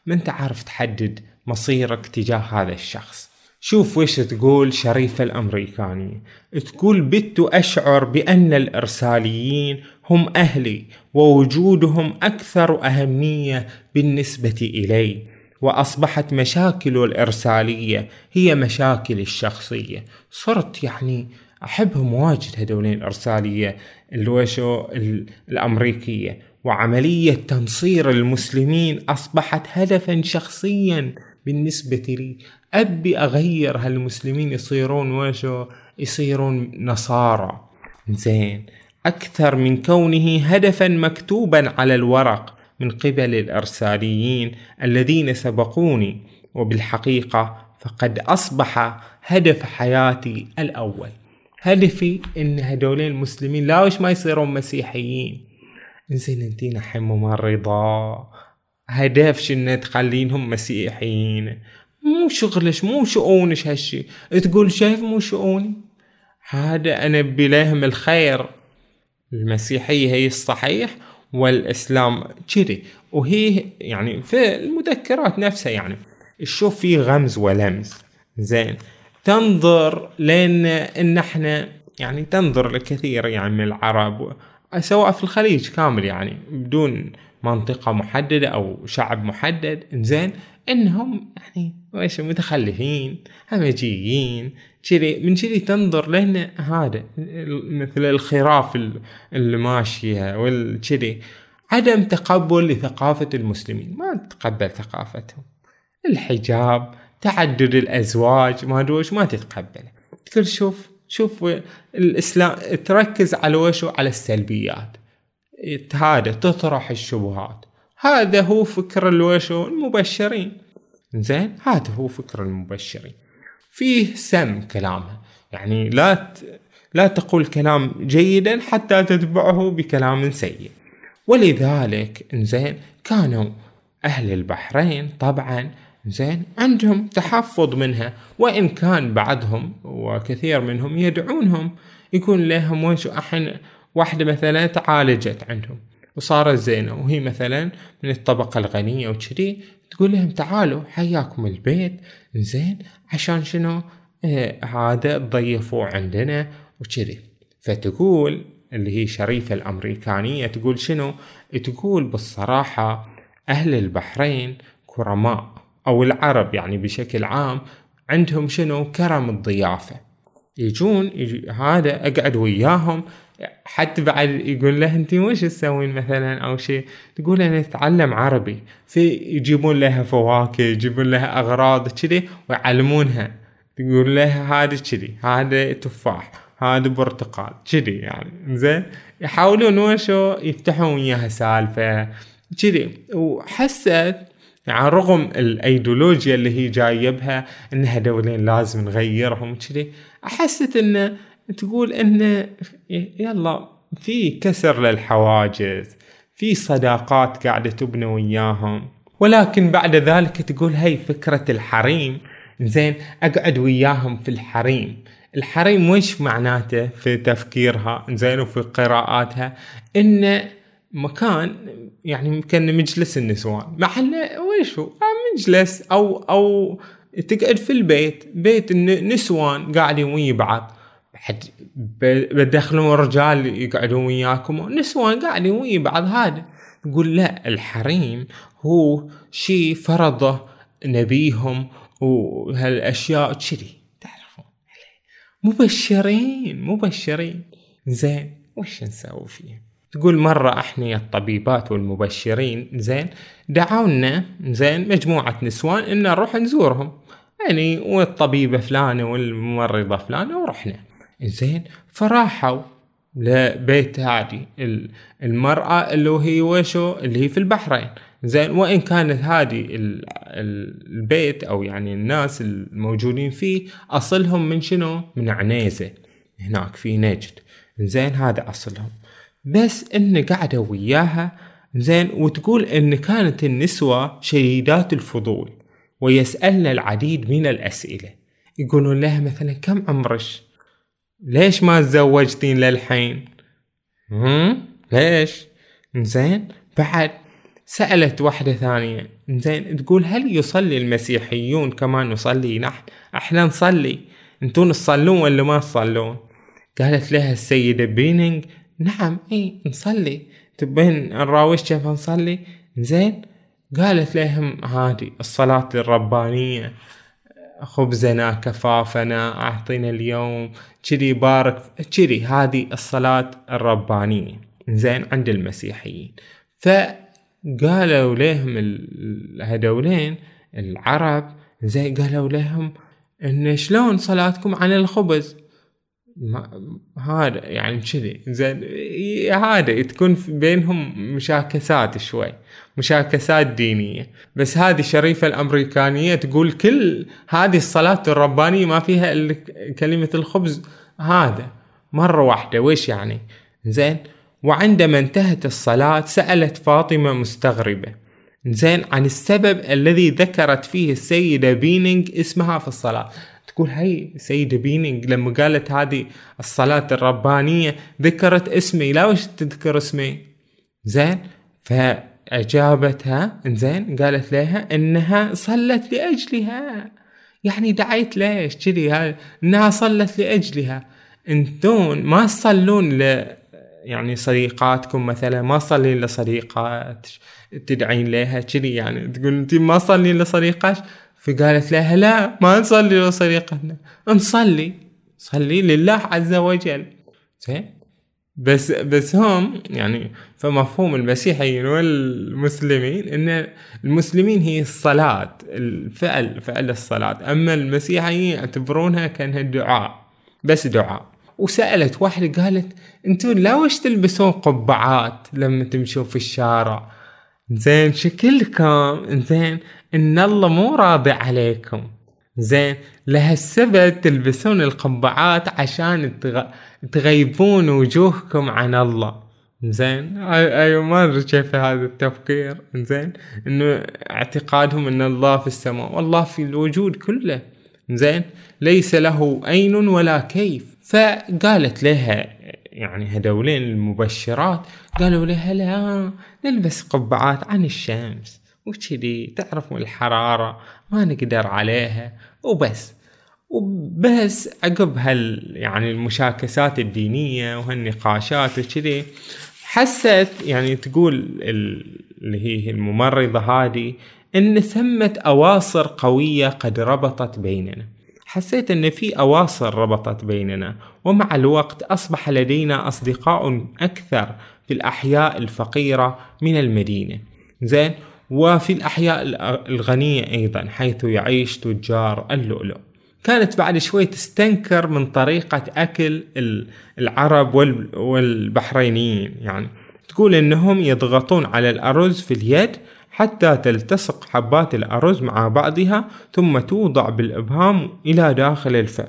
[SPEAKER 1] ما أنت عارف تحدد مصيرك تجاه هذا الشخص. شوف وش تقول شريفة الأمريكانية تقول بت أشعر بأن الإرساليين هم أهلي ووجودهم أكثر أهمية بالنسبة إلي. وأصبحت مشاكل الإرسالية هي مشاكل الشخصية. صرت يعني أحبهم واجد هذولين الإرسالية الوشو الأمريكية. وعملية تنصير المسلمين أصبحت هدفا شخصيا بالنسبة لي. أبي أغير هالمسلمين يصيرون وشو؟ يصيرون نصارى. زين. أكثر من كونه هدفا مكتوبا على الورق من قبل الأرساليين الذين سبقوني. وبالحقيقة فقد أصبح هدف حياتي الأول. هدفي إن هدولين المسلمين لا وش ما يصيرون مسيحيين. زين انتين الحين ممرضة هدف شنو تخلينهم مسيحيين. مو شغلش مو شؤونش هالشي. تقول شايف مو شؤوني؟ هذا أنا بلهم الخير. المسيحية هي الصحيح والإسلام كذي. وهي يعني في المذكرات نفسها يعني. تشوف في غمز ولمز. زين. تنظر لأن إن إحنا يعني تنظر لكثير يعني من العرب. سواء في الخليج كامل يعني بدون منطقة محددة أو شعب محدد. إنزين إنهم يعني إيش متخلفين همجيين كذي من كذي تنظر لأن هذا مثل الخراف اللي ماشية والكذي عدم تقبل لثقافة المسلمين ما تتقبل ثقافتهم. الحجاب تعدد الأزواج ما أدري وش ما تتقبله. تقول شوف شوف الإسلام تركز على وشو؟ على السلبيات. هذا تطرح الشبهات. هذا هو فكر الوشو؟ المبشرين. زين هذا هو فكر المبشرين. فيه سم كلامها يعني لا ت... لا تقول كلام جيدا حتى تتبعه بكلام سيء. ولذلك زين كانوا أهل البحرين طبعا زين؟ عندهم تحفظ منها وإن كان بعضهم وكثير منهم يدعونهم يكون لهم وش أحن واحدة مثلا تعالجت عندهم وصارت زينة وهي مثلا من الطبقة الغنية وكذي تقول لهم تعالوا حياكم البيت زين؟ عشان شنو؟ إيه هذا عندنا وكذي. فتقول اللي هي شريفة الأمريكانية تقول شنو؟ تقول بالصراحة أهل البحرين كرماء. أو العرب يعني بشكل عام عندهم شنو؟ كرم الضيافة. يجون يجي هذا أقعد وياهم. حتى بعد يقول له أنت وش تسوين مثلا أو شيء؟ تقول أنا أتعلم عربي. في يجيبون لها فواكه يجيبون لها أغراض كذي ويعلمونها. تقول لها هذا كذي هذا تفاح هذا برتقال. كذي يعني زين؟ يحاولون وشو؟ يفتحون وياها سالفة كذي. وحست يعني رغم الايديولوجيا اللي هي جايبها انها دولين لازم نغيرهم كذي أحست انه تقول انه يلا في كسر للحواجز في صداقات قاعدة تبنى وياهم. ولكن بعد ذلك تقول هي فكرة الحريم. زين أقعد وياهم في الحريم. الحريم وش معناته في تفكيرها؟ زين وفي قراءاتها؟ انه مكان يعني كان مجلس النسوان. محل ويش هو؟ آه، مجلس أو أو تقعد في البيت. بيت النسوان قاعدين ويا بعض. بعد بدخلون رجال يقعدون وياكم. نسوان قاعدين ويا بعض. هذا يقول لا الحريم هو شيء فرضه نبيهم وهالأشياء كذي. تعرفون مبشرين مبشرين. زين وش نسوي فيه؟ تقول مرة إحنا الطبيبات والمبشرين زين دعونا زين مجموعة نسوان ان نروح نزورهم. يعني والطبيبة فلانة والممرضة فلانة ورحنا. زين فراحوا لبيت هذه المرأة اللي هي وشو؟ اللي هي في البحرين. زين وإن كانت هذه البيت أو يعني الناس الموجودين فيه أصلهم من شنو؟ من عنيزة. هناك في نجد. زين هذا أصلهم. بس إن قاعدة وياها زين وتقول إن كانت النسوة شديدات الفضول ويسألن العديد من الأسئلة. يقولون لها مثلا كم عمرك ليش ما تزوجتين للحين؟ هم؟ ليش؟ زين بعد سألت واحدة ثانية. زين تقول هل يصلي المسيحيون كما نصلي نحن؟ إحنا نصلي. انتون تصلون ولا ما تصلون؟ قالت لها السيدة بينينج نعم إي نصلي. تبين نراوش كيف نصلي؟ زين. قالت لهم هذه الصلاة الربانية. خبزنا كفافنا أعطينا اليوم. كذي بارك كذي هذه الصلاة الربانية. زين عند المسيحيين. فقالوا لهم هذولين العرب زي قالوا لهم إن شلون صلاتكم عن الخبز؟ هذا يعني كذي. زين هذا تكون بينهم مشاكسات شوي مشاكسات دينية. بس هذه الشريفة الأمريكانية تقول كل هذه الصلاة الربانية ما فيها إلا كلمة الخبز. هذا مرة واحدة ويش يعني؟ زين وعندما انتهت الصلاة سألت فاطمة مستغربة. زين عن السبب الذي ذكرت فيه السيدة بينينج اسمها في الصلاة. تقول هاي سيدة بينينج لما قالت هذه الصلاة الربانية ذكرت اسمي لا وش تذكر اسمي؟ زين فأجابتها زين قالت لها إنها صلت لأجلها. يعني دعيت ليش؟ كذي إنها صلت لأجلها. إنتون ما تصلون ل يعني صديقاتكم مثلا ما صلين لصديقات تدعين لها كذي يعني تقول انت ما صلين لصديقات فقالت لها لا ما نصلي لصديقتنا نصلي صلي لله عز وجل. زين. بس بس هم يعني فمفهوم المسيحيين والمسلمين إن المسلمين هي الصلاة الفعل فعل الصلاة. أما المسيحيين يعتبرونها كأنها دعاء بس دعاء. وسألت واحدة قالت أنتوا لا وش تلبسون قبعات لما تمشون في الشارع؟ زين شكلكم زين إن الله مو راضي عليكم. زين لهالسبب تلبسون القبعات عشان تغيبون وجوهكم عن الله. زين أيوه ما أدري كيف هذا التفكير. زين إنه اعتقادهم إن الله في السماء والله في الوجود كله. زين ليس له اين ولا كيف. فقالت لها يعني هدولين المبشرات قالوا لها لا نلبس قبعات عن الشمس. وكذي تعرفوا الحرارة ما نقدر عليها وبس. وبس عقب هال يعني المشاكسات الدينية وهالنقاشات وكذي حست يعني تقول اللي هي الممرضة هذه إن ثمة أواصر قوية قد ربطت بيننا. حسيت إن في أواصر ربطت بيننا ومع الوقت أصبح لدينا أصدقاء أكثر في الأحياء الفقيرة من المدينة. زين؟ وفي الأحياء الغنية أيضا حيث يعيش تجار اللؤلؤ. كانت بعد شوي تستنكر من طريقة أكل العرب والبحرينيين. يعني تقول إنهم يضغطون على الأرز في اليد حتى تلتصق حبات الأرز مع بعضها ثم توضع بالإبهام إلى داخل الفم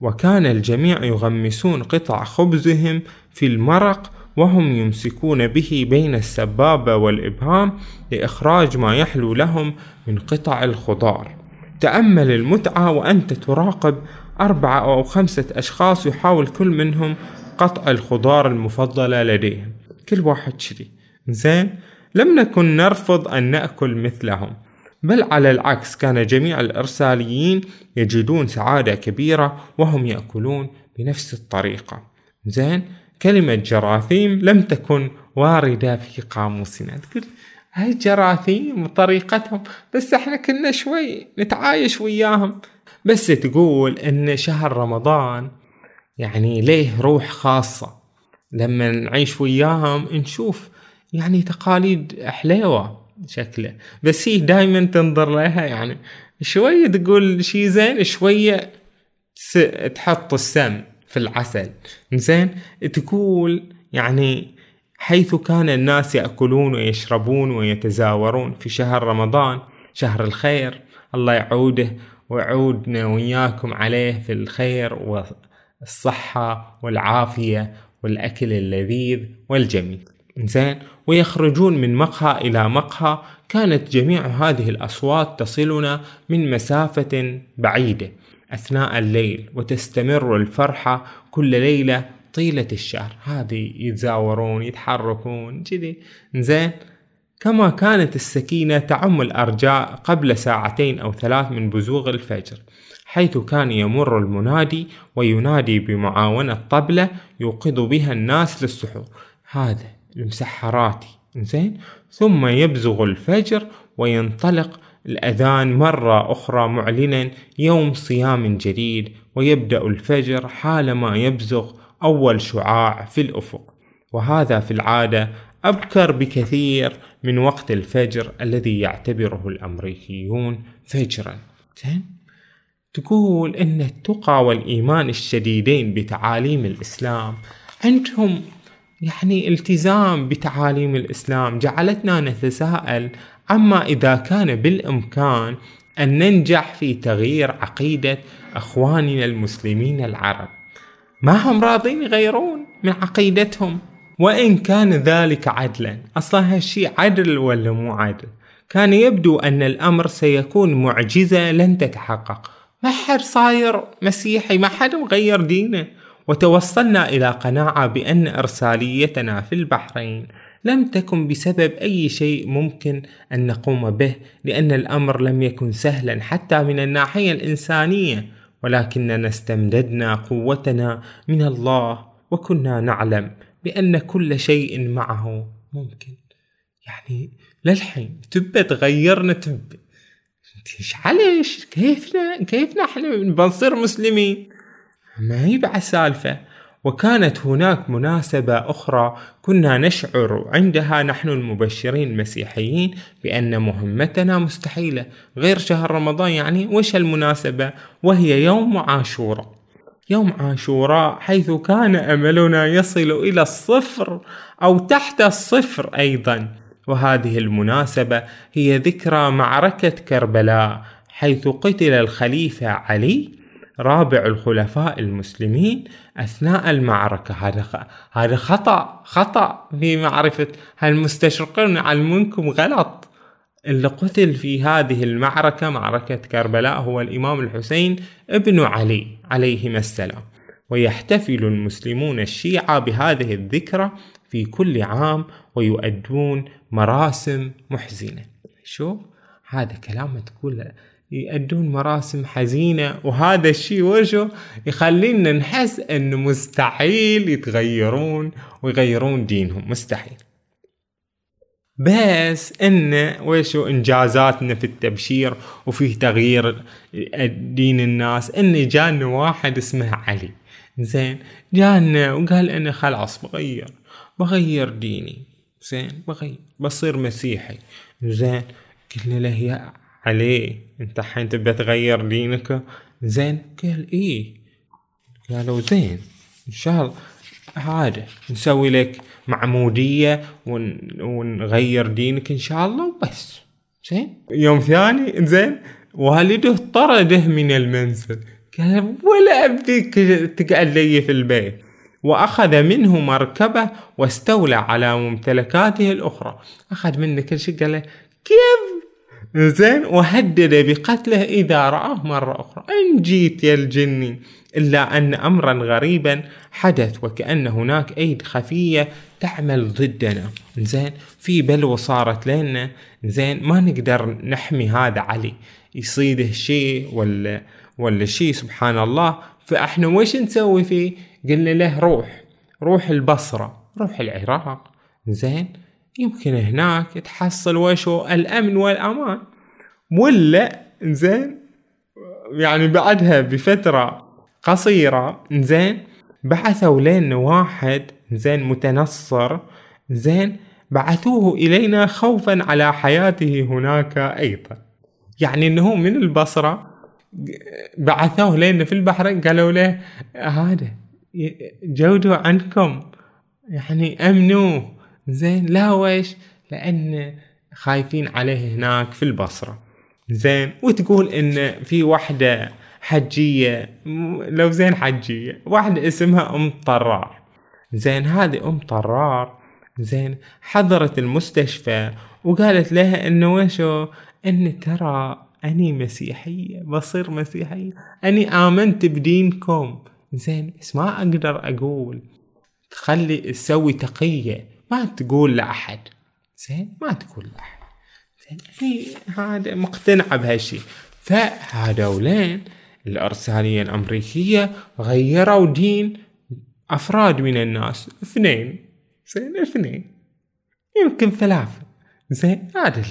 [SPEAKER 1] وكان الجميع يغمسون قطع خبزهم في المرق وهم يمسكون به بين السبابة والإبهام لإخراج ما يحلو لهم من قطع الخضار. تأمل المتعة وأنت تراقب أربعة أو خمسة أشخاص يحاول كل منهم قطع الخضار المفضلة لديهم. كل واحد شري زين لم نكن نرفض أن نأكل مثلهم بل على العكس كان جميع الإرساليين يجدون سعادة كبيرة وهم يأكلون بنفس الطريقة. زين كلمة جراثيم لم تكن واردة في قاموسنا تقول هاي جراثيم وطريقتهم بس إحنا كنا شوي نتعايش وياهم. بس تقول إن شهر رمضان يعني ليه روح خاصة. لما نعيش وياهم نشوف يعني تقاليد حليوة شكله. بس هي دايما تنظر لها يعني شوية تقول شي زين شوية تحط السم. في العسل. زين تقول يعني حيث كان الناس يأكلون ويشربون ويتزاورون في شهر رمضان شهر الخير الله يعوده ويعودنا وإياكم عليه في الخير والصحة والعافية والأكل اللذيذ والجميل. زين ويخرجون من مقهى إلى مقهى. كانت جميع هذه الأصوات تصلنا من مسافة بعيدة. أثناء الليل وتستمر الفرحة كل ليلة طيلة الشهر. هذه يتزاورون يتحركون كذي. زين كما كانت السكينة تعم الأرجاء قبل ساعتين أو ثلاث من بزوغ الفجر حيث كان يمر المنادي وينادي بمعاونة طبلة يوقظ بها الناس للسحور. هذا المسحراتي زين ثم يبزغ الفجر وينطلق الأذان مرة أخرى معلنا يوم صيام جديد ويبدأ الفجر حالما يبزغ أول شعاع في الأفق. وهذا في العادة أبكر بكثير من وقت الفجر الذي يعتبره الأمريكيون فجرا. تقول إن التقى والإيمان الشديدين بتعاليم الإسلام عندهم يعني التزام بتعاليم الإسلام جعلتنا نتساءل عما إذا كان بالإمكان أن ننجح في تغيير عقيدة أخواننا المسلمين العرب. ما هم راضين يغيرون من عقيدتهم؟ وإن كان ذلك عدلا. أصلا هالشي عدل ولا مو عدل؟ كان يبدو أن الأمر سيكون معجزة لن تتحقق. ما حد صاير مسيحي ما حد مغير دينه. وتوصلنا إلى قناعة بأن إرساليتنا في البحرين. لم تكن بسبب أي شيء ممكن أن نقوم به لأن الأمر لم يكن سهلا حتى من الناحية الإنسانية. ولكننا استمددنا قوتنا من الله وكنا نعلم بأن كل شيء معه ممكن. يعني للحين تبى تغيرنا تبى. إيش عليش؟ كيفنا؟ كيفنا إحنا بنصير مسلمين؟ ما هي بعد سالفة. وكانت هناك مناسبة أخرى كنا نشعر عندها نحن المبشرين المسيحيين بأن مهمتنا مستحيلة. غير شهر رمضان يعني وش المناسبة؟ وهي يوم عاشوراء. يوم عاشوراء حيث كان أملنا يصل إلى الصفر أو تحت الصفر أيضا. وهذه المناسبة هي ذكرى معركة كربلاء حيث قتل الخليفة علي رابع الخلفاء المسلمين أثناء المعركة. هذا هذا خطأ خطأ في معرفة هالمستشرقين يعلمونكم غلط. اللي قتل في هذه المعركة معركة كربلاء هو الإمام الحسين ابن علي عليهما السلام. ويحتفل المسلمون الشيعة بهذه الذكرى في كل عام ويؤدون مراسم محزنة. شوف هذا كلام تقول يأدون مراسم حزينة وهذا الشيء وشو يخلينا نحس إنه مستحيل يتغيرون ويغيرون دينهم مستحيل. بس إن وشو إنجازاتنا في التبشير وفي تغيير دين الناس؟ إن جانا واحد اسمه علي. زين جانا وقال أنا خلاص بغير بغير ديني. زين بغير بصير مسيحي. زين قلنا له يا عليه. انت حين تبى تغير دينك؟ زين. قال إيه. قالوا زين. إن شاء الله. عادة نسوي لك معمودية ون... ونغير دينك إن شاء الله وبس. زين. يوم ثاني. زين. والده طرده من المنزل. قال ولا أبيك تقعد لي في البيت. وأخذ منه مركبة واستولى على ممتلكاته الأخرى. أخذ منه كل شيء. قال له كيف زين وهدد بقتله إذا رآه مرة أخرى. إن جيت يا الجني إلا أن أمرا غريبا حدث وكأن هناك أيد خفية تعمل ضدنا. زين في بلوى صارت لنا. زين ما نقدر نحمي هذا علي. يصيده شيء ولا ولا شيء سبحان الله. فإحنا وش نسوي فيه؟ قلنا له روح. روح البصرة روح العراق. زين يمكن هناك تحصل وشو الأمن والأمان. ولا زين يعني بعدها بفترة قصيرة زين بعثوا لنا واحد زين متنصر زين بعثوه إلينا خوفا على حياته هناك أيضا. يعني أنه من البصرة بعثوه لنا في البحرين قالوا له هذا جودوا عنكم يعني أمنوه. زين لا ويش لأن خايفين عليه هناك في البصرة. زين وتقول إن في واحدة حجية لو زين حجية واحدة اسمها أم طرار. زين هذه أم طرار زين حضرت المستشفى وقالت لها إنه وشو؟ إن ترى أني مسيحية بصير مسيحية أني آمنت بدينكم. زين بس ما أقدر أقول؟ تخلي تسوي تقية. ما تقول لأحد. زين؟ ما تقول لأحد. زين هي هذا مقتنعة بهالشي. فهذولين الأرسالية الأمريكية غيروا دين أفراد من الناس. اثنين. زين اثنين. يمكن ثلاثة. زين هذا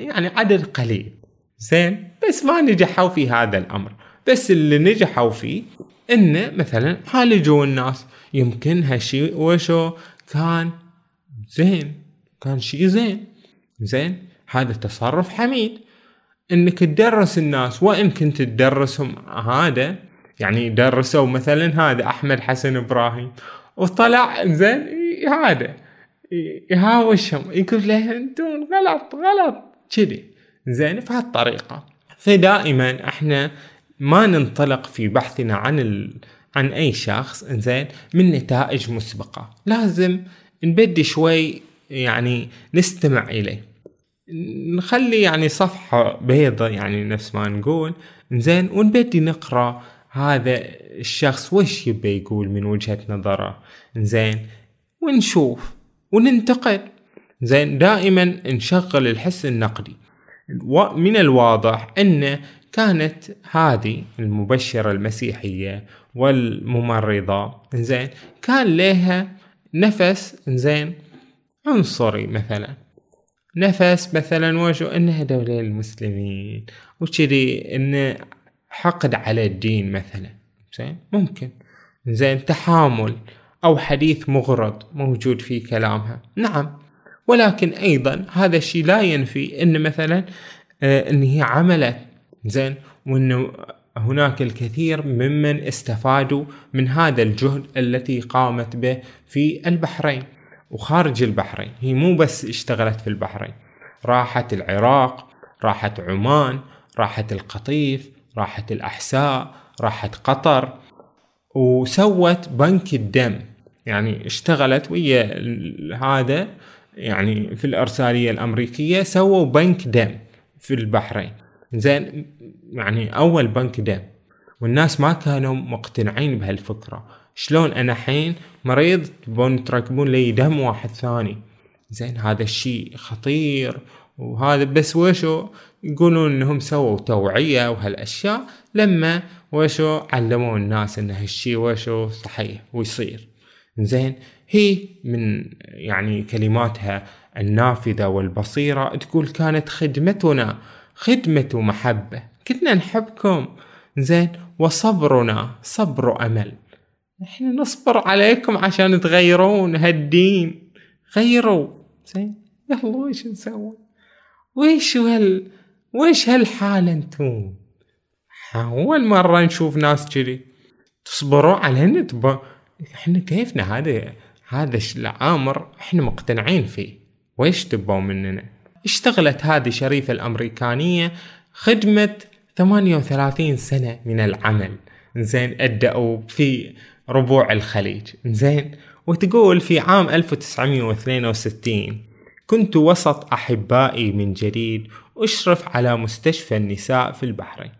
[SPEAKER 1] يعني عدد قليل. زين بس ما نجحوا في هذا الأمر. بس اللي نجحوا فيه إنه مثلا عالجوا الناس. يمكن هالشي وشو كان زين. كان شي زين. زين هذا تصرف حميد. إنك تدرس الناس وإن كنت تدرسهم هذا يعني درسوا مثلا هذا أحمد حسن إبراهيم. وطلع زين هذا. يهاوشهم يقول له أنتم غلط غلط. كذي. زين بهالطريقة فدائما إحنا ما ننطلق في بحثنا عن. عن أي شخص زين من نتائج مسبقة. لازم نبدي شوي يعني نستمع إليه. نخلي يعني صفحة بيضة يعني نفس ما نقول. زين ونبدي نقرأ هذا الشخص وش يبي يقول من وجهة نظره. زين ونشوف وننتقد. زين دائما نشغل الحس النقدي. من الواضح ان كانت هذه المبشرة المسيحية والممرضة زين كان لها نفس زين عنصري مثلا. نفس مثلا وشو انها دولة المسلمين وكذي إن حقد على الدين مثلا زين ممكن. زين تحامل أو حديث مغرض موجود في كلامها. نعم. ولكن أيضا هذا الشيء لا ينفي إن مثلا آه إن هي عملت زين؟ وانه هناك الكثير ممن استفادوا من هذا الجهد التي قامت به في البحرين وخارج البحرين. هي مو بس اشتغلت في البحرين. راحت العراق راحت عمان راحت القطيف راحت الأحساء راحت قطر وسوت بنك الدم. يعني اشتغلت ويا هذا يعني في الإرسالية الأمريكية سووا بنك دم في البحرين. زين يعني أول بنك دم والناس ما كانوا مقتنعين بهالفكرة. شلون أنا حين مريض تبون تركبون لي دم واحد ثاني؟ زين هذا الشيء خطير. وهذا بس وشو يقولون إنهم سووا توعية وهالأشياء لما وشو علموا الناس إن هالشي وشو صحيح ويصير. زين هي من يعني كلماتها النافذة والبصيرة تقول كانت خدمتنا. خدمة محبة كنا نحبكم. زين. وصبرنا. صبر أمل إحنا نصبر عليكم عشان تغيرون هالدين. غيروا. زين. يلا وش نسوي؟ ويش هال ويش هالحالة أنتم أول مرة نشوف ناس كذي. تصبروا علينا. تبا إحنا كيفنا؟ هذا هذا الأمر إحنا مقتنعين فيه. ويش تبوا مننا؟ اشتغلت هذه شريفة الأمريكانية خدمة 38 سنة من العمل. زين أدأوا في ربوع الخليج. زين وتقول في عام 1962 كنت وسط أحبائي من جديد أشرف على مستشفى النساء في البحرين.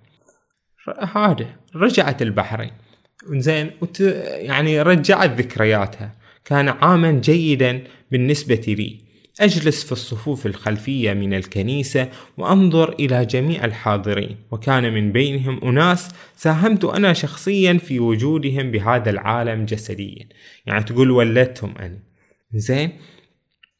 [SPEAKER 1] هذا رجعت البحرين. زين وت... يعني رجعت ذكرياتها. كان عاما جيدا بالنسبة لي. أجلس في الصفوف الخلفية من الكنيسة وأنظر إلى جميع الحاضرين وكان من بينهم أناس ساهمت أنا شخصيا في وجودهم بهذا العالم جسديا. يعني تقول ولدتهم أنا. زين؟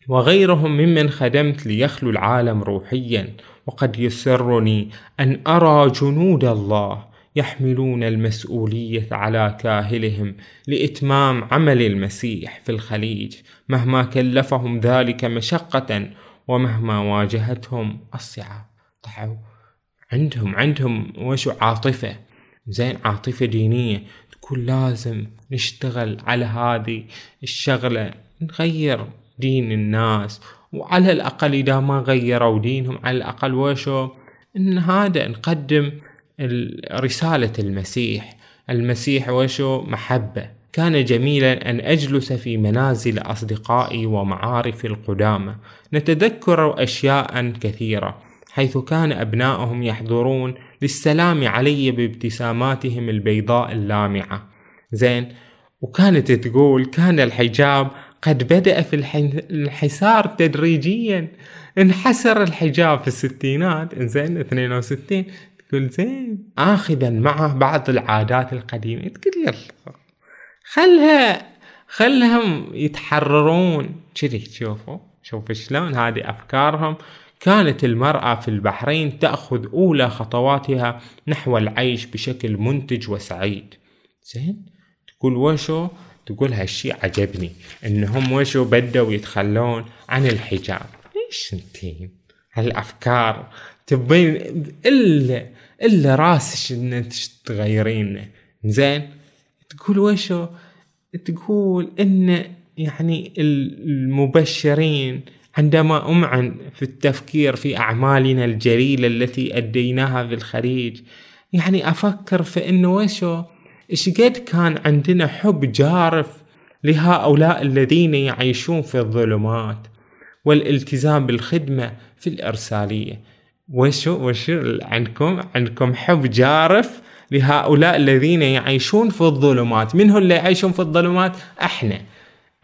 [SPEAKER 1] وغيرهم ممن خدمت ليخلو العالم روحيا وقد يسرني أن أرى جنود الله يحملون المسؤولية على كاهلهم لإتمام عمل المسيح في الخليج. مهما كلفهم ذلك مشقة ومهما واجهتهم الصعاب. طحوا عندهم عندهم وشو عاطفة؟ زين عاطفة دينية. تقول لازم نشتغل على هذه الشغلة نغير دين الناس. وعلى الأقل إذا ما غيروا دينهم على الأقل وشو؟ إن هذا نقدم رسالة المسيح. المسيح وشو؟ محبة. كان جميلا أن أجلس في منازل أصدقائي ومعارفي القدامى. نتذكر أشياء كثيرة. حيث كان أبنائهم يحضرون للسلام علي بابتساماتهم البيضاء اللامعة. زين. وكانت تقول كان الحجاب قد بدأ في الحسار تدريجيا. انحسر الحجاب في الستينات. زين. 62 تقول زين. اخذا معه بعض العادات القديمة. تقول يلا خلها خلهم يتحررون. كذي تشوفوا شوف شلون هذه أفكارهم. كانت المرأة في البحرين تأخذ أولى خطواتها نحو العيش بشكل منتج وسعيد. زين؟ تقول وشو؟ تقول هالشي عجبني إنهم وشو بدوا يتخلون عن الحجاب. ليش أنتين؟ هالأفكار تبين إلا إلا راسك ان أنت تغيرين؟ زين؟ تقول وشو؟ تقول إن يعني المبشرين عندما أمعن في التفكير في أعمالنا الجليلة التي أديناها في الخليج يعني أفكر في أنه وشو؟ إيش قد كان عندنا حب جارف لهؤلاء الذين يعيشون في الظلمات والالتزام بالخدمة في الإرسالية؟ وشو وشو عندكم؟ عندكم حب جارف لهؤلاء الذين يعيشون في الظلمات. من هو اللي يعيشون في الظلمات؟ إحنا.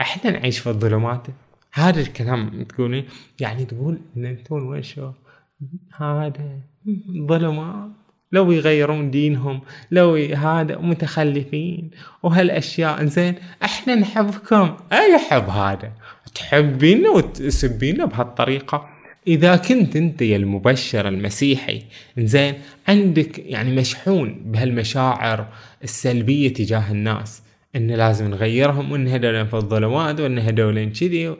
[SPEAKER 1] إحنا نعيش في الظلمات. هذا الكلام تقولي؟ يعني تقول إن أنتم وشو؟ هذا ظلمات. لو يغيرون دينهم لو هذا متخلفين. وهالأشياء زين إحنا نحبكم. أي حب هذا؟ تحبين وتسبين بهالطريقة. إذا كنت أنت يا المبشر المسيحي زين عندك يعني مشحون بهالمشاعر السلبية تجاه الناس إن لازم نغيرهم وإن هذول في الظلمات وإن هذول كذي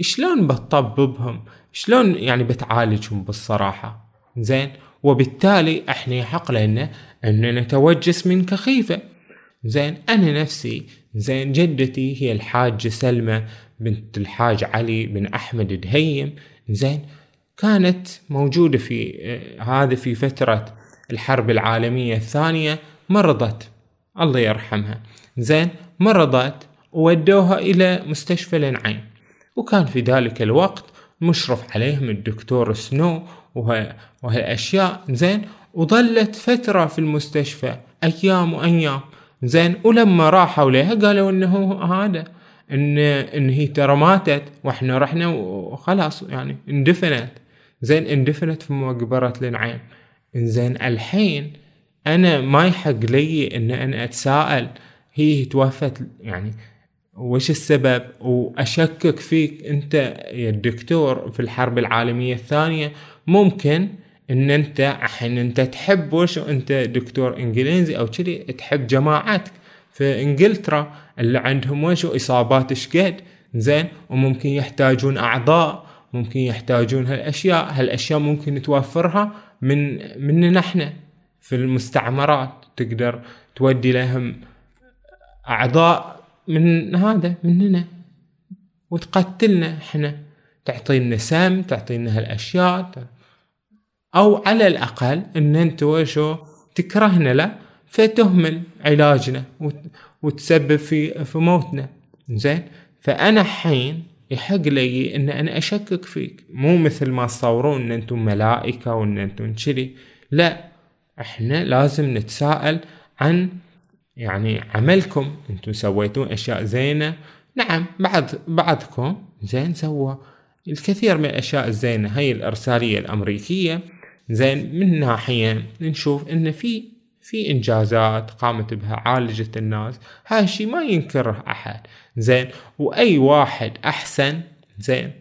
[SPEAKER 1] شلون بتطببهم؟ شلون يعني بتعالجهم بالصراحة؟ زين وبالتالي إحنا يحق لنا ان نتوجس من كخيفة. زين أنا نفسي زين جدتي هي الحاجة سلمى بنت الحاج علي بن أحمد دهيم زين؟ كانت موجودة في آه، هذا في فترة الحرب العالمية الثانية مرضت. الله يرحمها. زين؟ مرضت وودوها إلى مستشفى العنعين وكان في ذلك الوقت مشرف عليهم الدكتور سنو وه... وهالأشياء. زين؟ وظلت فترة في المستشفى أيام وأيام. زين؟ ولما راحوا لها قالوا إنه هذا. إن إن هي ترى ماتت وإحنا رحنا وخلاص يعني اندفنت. زين اندفنت في مقبرة النعيم زين الحين أنا ما يحق لي إن أنا أتساءل. هي توفت يعني وش السبب؟ وأشكك فيك أنت يا الدكتور في الحرب العالمية الثانية. ممكن إن أنت الحين أنت تحب وش أنت دكتور إنجليزي أو كذي تحب جماعتك. في إنجلترا اللي عندهم وش إصابات شقد زين؟ وممكن يحتاجون أعضاء ممكن يحتاجون هالأشياء هالأشياء ممكن توفرها من مننا إحنا في المستعمرات. تقدر تودي لهم أعضاء من هذا مننا وتقتلنا إحنا. تعطينا سم تعطينا هالأشياء أو على الأقل إن أنت وشو تكرهنا له فتهمل علاجنا وتسبب في في موتنا. زين؟ فأنا حين يحق لي إن أنا أشكك فيك مو مثل ما تصورون إن أنتم ملائكة وإن أنتم كذي. لا إحنا لازم نتساءل عن يعني عملكم. أنتم سويتون أشياء زينة. نعم بعض بعضكم زين سوى الكثير من الأشياء الزينة. هي الإرسالية الأمريكية. زين من ناحية نشوف إن في في إنجازات قامت بها عالجت الناس. هذا الشيء ما ينكره أحد. زين. وأي واحد أحسن زين.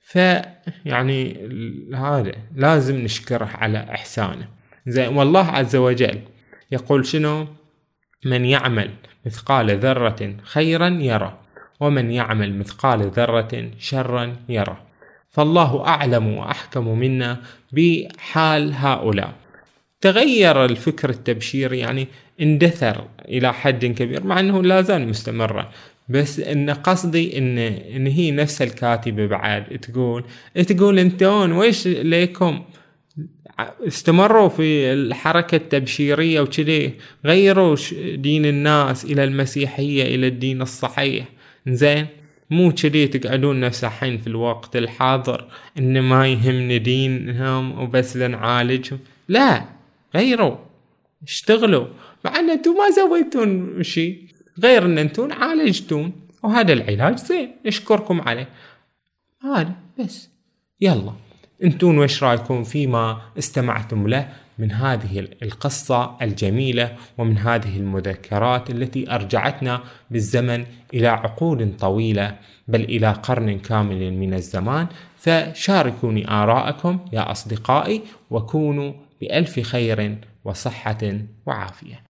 [SPEAKER 1] فيعني هذا لازم نشكره على إحسانه. زين. والله عز وجل يقول شنو؟ من يعمل مثقال ذرة خيرا يرى ومن يعمل مثقال ذرة شرا يرى فالله أعلم وأحكم منا بحال هؤلاء. تغير الفكر التبشيري يعني اندثر إلى حد كبير مع إنه لا زال مستمرا. بس إن قصدي إن إن هي نفس الكاتبة بعد تقول تقول أنتون ويش ليكم؟ استمروا في الحركة التبشيرية وكذي غيروا دين الناس إلى المسيحية إلى الدين الصحيح. زين مو كذي تقعدون نفس الحين في الوقت الحاضر إن ما يهمني دينهم وبس لنعالجهم. لا. غيروا اشتغلوا. مع أن أنتم ما سويتون شيء غير أن أنتم عالجتون. وهذا العلاج زين نشكركم عليه. هذا بس. يلا. أنتون وش رأيكم فيما استمعتم له؟ من هذه القصة الجميلة ومن هذه المذكرات التي أرجعتنا بالزمن إلى عقود طويلة بل إلى قرن كامل من الزمان. فشاركوني آراءكم يا أصدقائي وكونوا بألف خير وصحة وعافية.